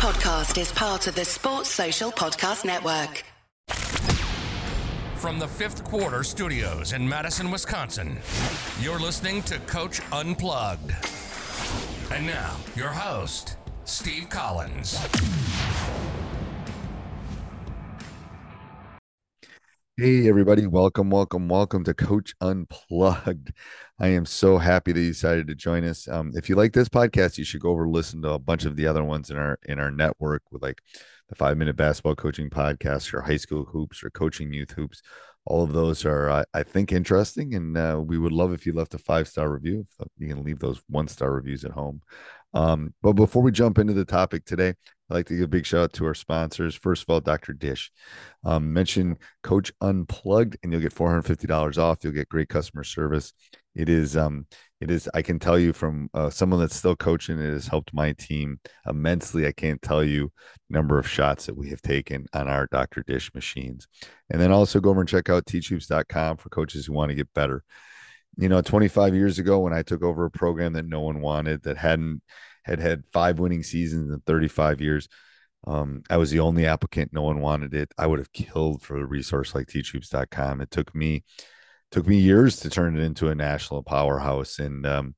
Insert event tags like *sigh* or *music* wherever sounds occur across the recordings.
podcast is part of the Sports Social Podcast Network. From the fifth quarter studios in Madison, Wisconsin, you're listening to Coach Unplugged. And now, your host, Steve Collins. Hey, everybody. Welcome, welcome, welcome to Coach Unplugged. I am so happy that you decided to join us. Um, if you like this podcast, you should go over listen to a bunch of the other ones in our in our network with like the five minute basketball coaching podcast or high school hoops or coaching youth hoops. All of those are, uh, I think, interesting, and uh, we would love if you left a five star review. You can leave those one star reviews at home. Um, but before we jump into the topic today, I'd like to give a big shout out to our sponsors. First of all, Dr. Dish. Um, mention Coach Unplugged, and you'll get four hundred fifty dollars off. You'll get great customer service. It is, um, it is. I can tell you from uh, someone that's still coaching, it has helped my team immensely. I can't tell you number of shots that we have taken on our Dr. Dish machines. And then also go over and check out teachhoops.com for coaches who want to get better you know 25 years ago when i took over a program that no one wanted that hadn't had had five winning seasons in 35 years um, i was the only applicant no one wanted it i would have killed for a resource like teachhoops.com it took me took me years to turn it into a national powerhouse and um,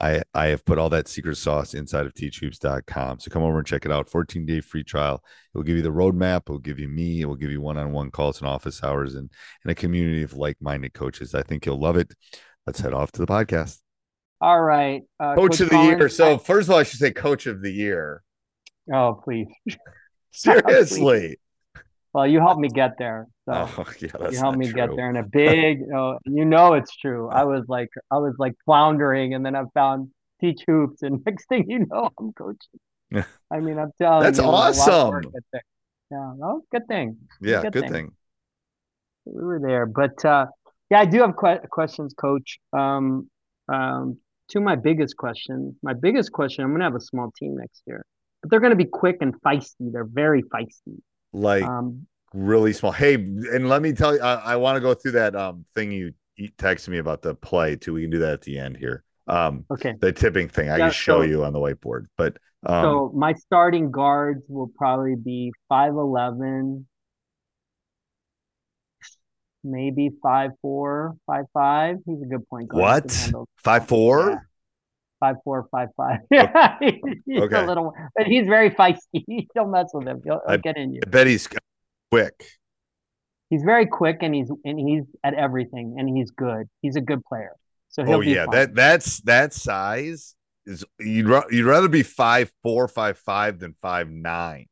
I, I have put all that secret sauce inside of teachhoops.com. So come over and check it out. 14 day free trial. It will give you the roadmap. It will give you me. It will give you one on one calls and office hours and, and a community of like minded coaches. I think you'll love it. Let's head off to the podcast. All right. Uh, coach, coach, of the Collins, year. So, I, first of all, I should say coach of the year. Oh, please. *laughs* Seriously. Well, you helped me get there. So oh, yeah, you helped me true. get there in a big, oh, you know, it's true. I was like, I was like floundering, and then I found teach hoops, and *laughs* next thing you know, I'm coaching. *laughs* I mean, I'm telling That's you, awesome. Yeah, no, good thing. Yeah, good, good thing. thing. We were there, but uh, yeah, I do have que- questions, Coach. Um, um, to my biggest question, my biggest question, I'm going to have a small team next year, but they're going to be quick and feisty. They're very feisty like um, really small. Hey, and let me tell you, I, I want to go through that um thing you, texted me about the play too. We can do that at the end here. Um, okay. The tipping thing, I yeah, can show so, you on the whiteboard. But um, so my starting guards will probably be five eleven, maybe five four, five five. He's a good point guard. What? Five four? Yeah five four five five. *laughs* Yeah, he's okay. a little, but he's very feisty. *laughs* Don't mess with him. He'll, he'll I, get in you. I bet he's quick. He's very quick, and he's and he's at everything, and he's good. He's a good player. So he'll oh yeah, fine. that that's that size is you'd you'd rather be five four five five than five nine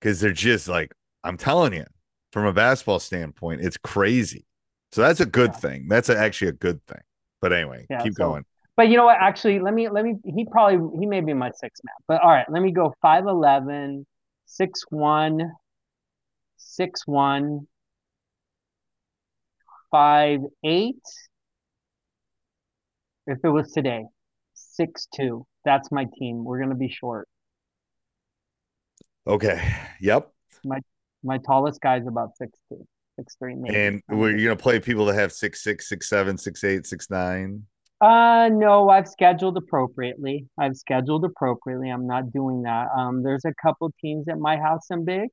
because they're just like I'm telling you from a basketball standpoint, it's crazy. So that's a good yeah. thing. That's a, actually a good thing. But anyway, yeah, keep so, going. But you know what? Actually, let me let me. He probably he may be my six man. But all right, let me go 5'11", 6'1", 6'1", 5'8". If it was today, six two. That's my team. We're gonna be short. Okay. Yep. My my tallest guy is about six two, six three. Maybe. And we're gonna play people that have six six, six seven, six eight, six nine. Uh, no, I've scheduled appropriately. I've scheduled appropriately. I'm not doing that. Um, there's a couple teams at my house I'm big,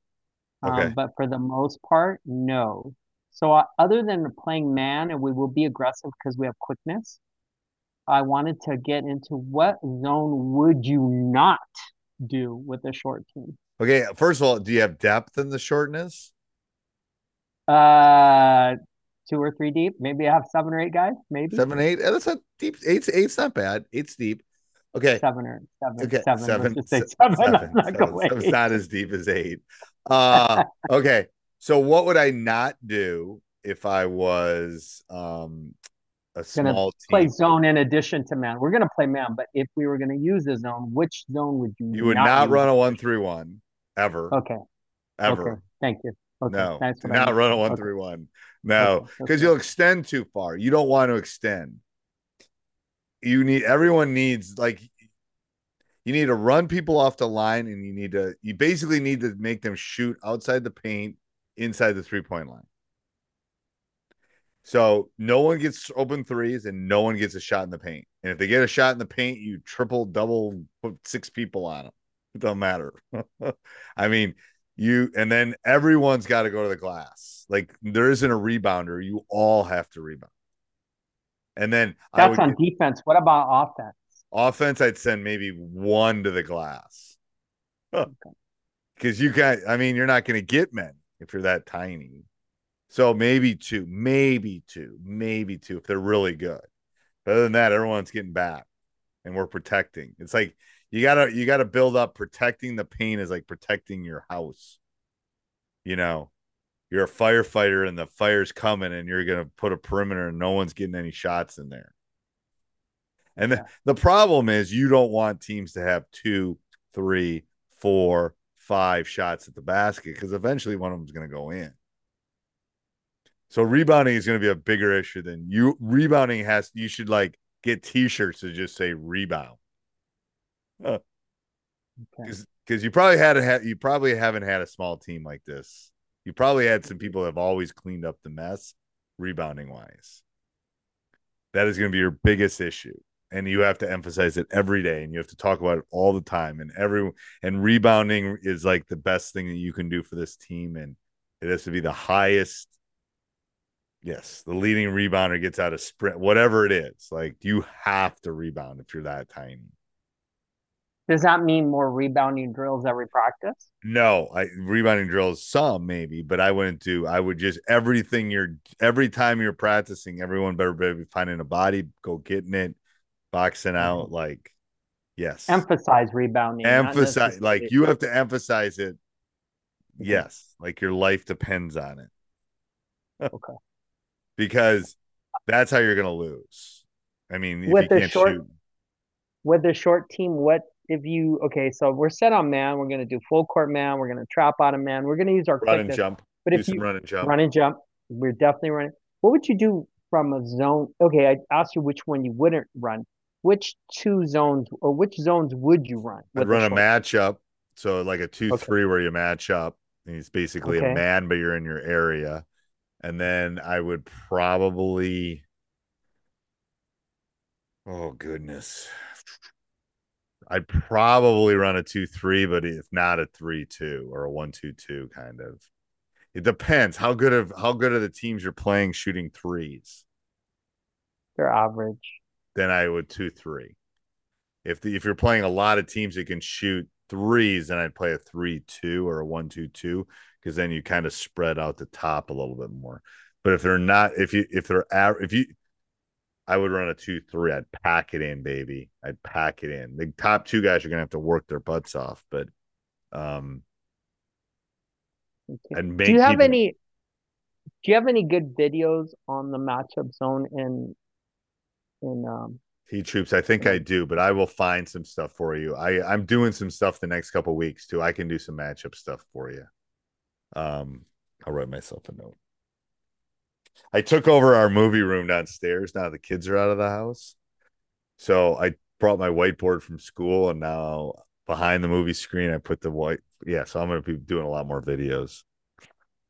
um, okay. but for the most part, no. So uh, other than playing man, and we will be aggressive because we have quickness. I wanted to get into what zone would you not do with a short team? Okay, first of all, do you have depth in the shortness? Uh, two or three deep. Maybe I have seven or eight guys. Maybe seven, eight. That's a deep. Eight's eight's not bad. Eight's deep. Okay. Seven or seven. Okay. Seven. Seven. Let's seven, seven. seven, seven. not as deep as eight. Uh, *laughs* okay. So what would I not do if I was um a small team? play zone in addition to man? We're gonna play man, but if we were gonna use the zone, which zone would you? You would not, not run a one three one ever. Okay. Ever. Okay. Thank you. Okay. No. Do not run a one three one. No, because okay. you'll extend too far. You don't want to extend. You need everyone needs like you need to run people off the line and you need to you basically need to make them shoot outside the paint inside the three point line. So no one gets open threes and no one gets a shot in the paint. And if they get a shot in the paint, you triple, double, put six people on them. It don't matter. *laughs* I mean, you and then everyone's got to go to the glass. Like there isn't a rebounder. You all have to rebound. And then that's on defense. What about offense? Offense, I'd send maybe one to the glass. *laughs* Because okay. you got, I mean, you're not going to get men if you're that tiny. So maybe two, maybe two, maybe two if they're really good. But other than that, everyone's getting back and we're protecting. It's like you gotta you gotta build up protecting the paint is like protecting your house. You know, you're a firefighter and the fire's coming and you're gonna put a perimeter and no one's getting any shots in there. And the, the problem is you don't want teams to have two, three, four, five shots at the basket because eventually one of them's going to go in. So rebounding is going to be a bigger issue than you. Rebounding has you should like get T-shirts to just say rebound. Because you probably had a you probably haven't had a small team like this. You probably had some people that have always cleaned up the mess, rebounding wise. That is going to be your biggest issue and you have to emphasize it every day and you have to talk about it all the time and every and rebounding is like the best thing that you can do for this team and it has to be the highest yes the leading rebounder gets out of sprint whatever it is like you have to rebound if you're that tiny does that mean more rebounding drills every practice no i rebounding drills some maybe but i wouldn't do i would just everything you're every time you're practicing everyone better be finding a body go getting it boxing out mm-hmm. like yes emphasize rebounding emphasize like you have to emphasize it mm-hmm. yes like your life depends on it okay *laughs* because that's how you're gonna lose i mean with the short shoot. with the short team what if you okay so we're set on man we're gonna do full court man we're gonna trap out of man we're gonna use our run quickness. and jump but do if you run and jump run and jump we're definitely running what would you do from a zone okay i asked you which one you wouldn't run which two zones or which zones would you run? I'd run a matchup. So like a two okay. three where you match up. And He's basically okay. a man, but you're in your area. And then I would probably oh goodness. I'd probably run a two three, but if not a three two or a one two two kind of. It depends how good of how good are the teams you're playing shooting threes. They're average then I would two three. If the if you're playing a lot of teams that can shoot threes, then I'd play a three two or a one two two because then you kind of spread out the top a little bit more. But if they're not, if you if they're if you, I would run a two three. I'd pack it in, baby. I'd pack it in. The top two guys are gonna have to work their butts off, but um, okay. do you have people... any? Do you have any good videos on the matchup zone in in um teach hoops. I think I do, but I will find some stuff for you. I I'm doing some stuff the next couple weeks too. I can do some matchup stuff for you. Um, I'll write myself a note. I took over our movie room downstairs. Now the kids are out of the house, so I brought my whiteboard from school, and now behind the movie screen, I put the white. Yeah, so I'm going to be doing a lot more videos.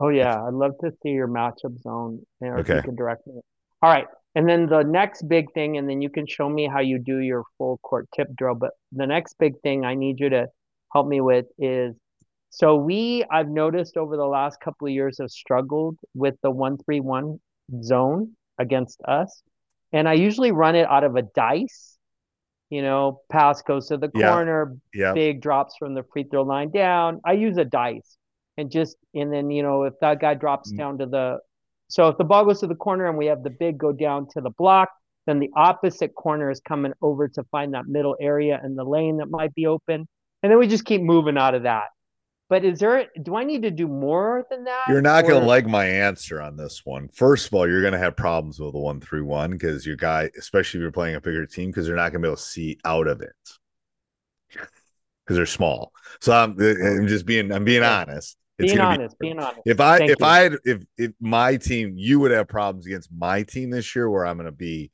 Oh yeah, I'd love to see your matchup zone. Eh, or okay. you can direct me. All right. And then the next big thing, and then you can show me how you do your full court tip drill. But the next big thing I need you to help me with is so we, I've noticed over the last couple of years, have struggled with the one three one zone against us. And I usually run it out of a dice. You know, pass goes to the corner, yeah. Yeah. big drops from the free throw line down. I use a dice and just and then you know if that guy drops mm. down to the so if the ball goes to the corner and we have the big go down to the block, then the opposite corner is coming over to find that middle area and the lane that might be open. And then we just keep moving out of that. But is there, do I need to do more than that? You're not going to like my answer on this one. First of all, you're going to have problems with the one three one because your guy, especially if you're playing a bigger team, because they're not going to be able to see out of it *laughs* because they're small. So I'm, eh, eh, I'm just being, I'm being honest being honest, be, being honest. If I Thank if you. I had if if my team, you would have problems against my team this year where I'm going to be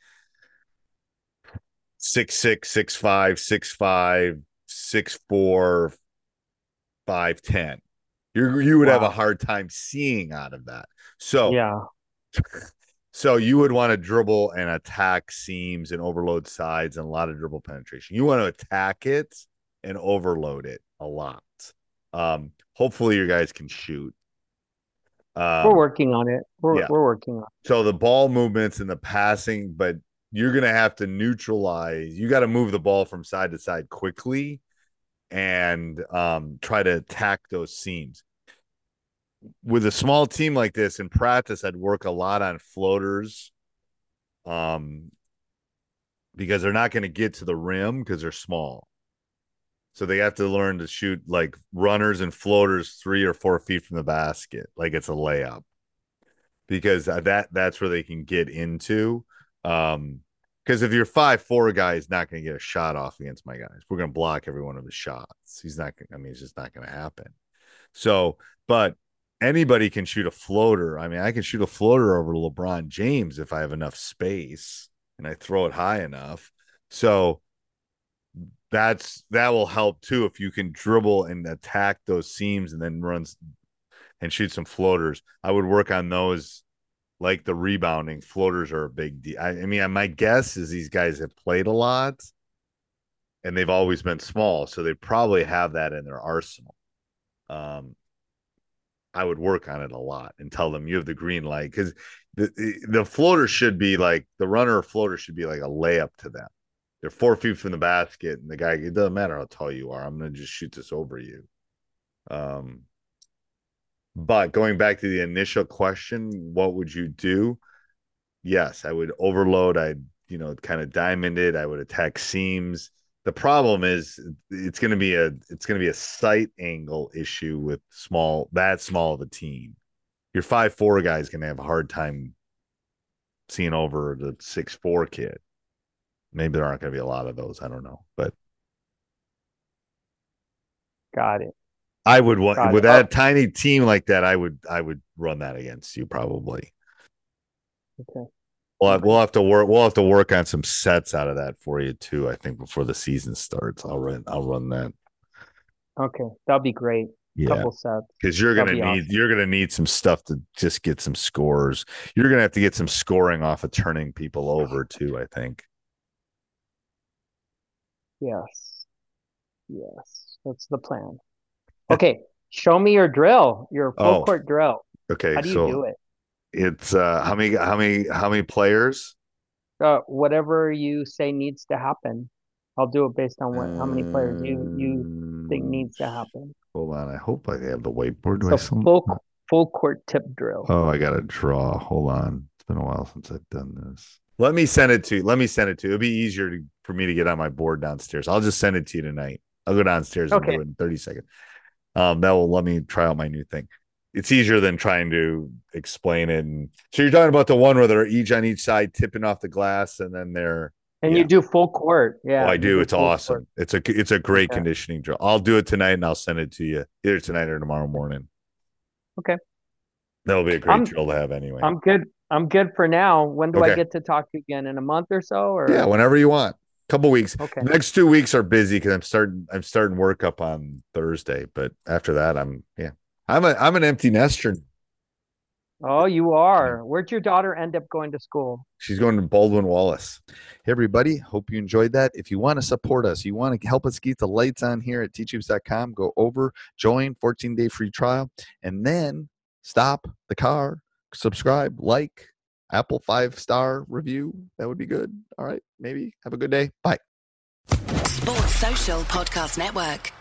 six six six five six five six four five ten. You you would wow. have a hard time seeing out of that. So yeah. *laughs* So you would want to dribble and attack seams and overload sides and a lot of dribble penetration. You want to attack it and overload it a lot. Um, hopefully, your guys can shoot. Um, we're working on it. We're, yeah. we're working on it. So the ball movements and the passing, but you're going to have to neutralize. You got to move the ball from side to side quickly and um, try to attack those seams. With a small team like this in practice, I'd work a lot on floaters um, because they're not going to get to the rim because they're small. So they have to learn to shoot like runners and floaters three or four feet from the basket, like it's a layup, because that that's where they can get into. Um, because if you're five four guy is not going to get a shot off against my guys. We're going to block every one of his shots. He's not. I mean, it's just not going to happen. So, but anybody can shoot a floater. I mean, I can shoot a floater over LeBron James if I have enough space and I throw it high enough. So that's that will help too if you can dribble and attack those seams and then runs and shoot some floaters. I would work on those like the rebounding. Floaters are a big deal. I, I mean, my guess is these guys have played a lot and they've always been small, so they probably have that in their arsenal. Um, I would work on it a lot and tell them you have the green light because the the floater should be like the runner floater should be like a layup to them. They're four feet from the basket, and the guy it doesn't matter how tall you are. I'm gonna just shoot this over you. Um, but going back to the initial question, what would you do? Yes, I would overload. I'd you know kind of diamond it. I would attack seams the problem is it's going to be a it's going to be a sight angle issue with small that small of a team. Your five four guy is going to have a hard time seeing over the six four kid. Maybe there aren't going to be a lot of those. I don't know, but got it. I would want with oh. that oh. tiny team like that. I would I would run that against you probably. Okay. We'll have, we'll have to work. We'll have to work on some sets out of that for you too. I think before the season starts, I'll run. I'll run that. Okay, that'll be great. Yeah, couple sets because you're gonna need awesome. you're gonna need some stuff to just get some scores. You're gonna have to get some scoring off of turning people over too. I think. Yes. Yes, that's the plan. Okay, show me your drill, your full oh, court drill. Okay, how do you so, do it? it's uh how many how many how many players? Uh whatever you say needs to happen. I'll do it based on what how many players you you think um, needs to happen. hold on i hope i have the whiteboard. Do so I full full court tip drill. Oh i gotta draw. Hold on. It's been a while since i've done this. Let me send it to you let me send it to you. It'll be easier to, for me to get on my board downstairs. I'll just send it to you tonight. I'll go downstairs okay. and do it in 30 seconds um that will let me try out my new thing it's easier than trying to explain it. And so you're talking about the one where they're each on each side tipping off the glass, and then they're and yeah. you do full court. Yeah, oh, I do. It's awesome. Court. It's a it's a great okay. conditioning drill. I'll do it tonight, and I'll send it to you either tonight or tomorrow morning. Okay, that'll be a great I'm, drill to have anyway. I'm good. I'm good for now. When do okay. I get to talk to you again? In a month or so? Or yeah, whenever you want. Couple weeks. Okay. next two weeks are busy because I'm starting. I'm starting work up on Thursday, but after that, I'm yeah. I'm a I'm an empty nester. Oh, you are. Where'd your daughter end up going to school? She's going to Baldwin Wallace. Hey, everybody. Hope you enjoyed that. If you want to support us, you want to help us keep the lights on here at teachhoops.com, go over, join, 14 day free trial, and then stop the car, subscribe, like, Apple five star review. That would be good. All right. Maybe. Have a good day. Bye. Sports Social Podcast Network.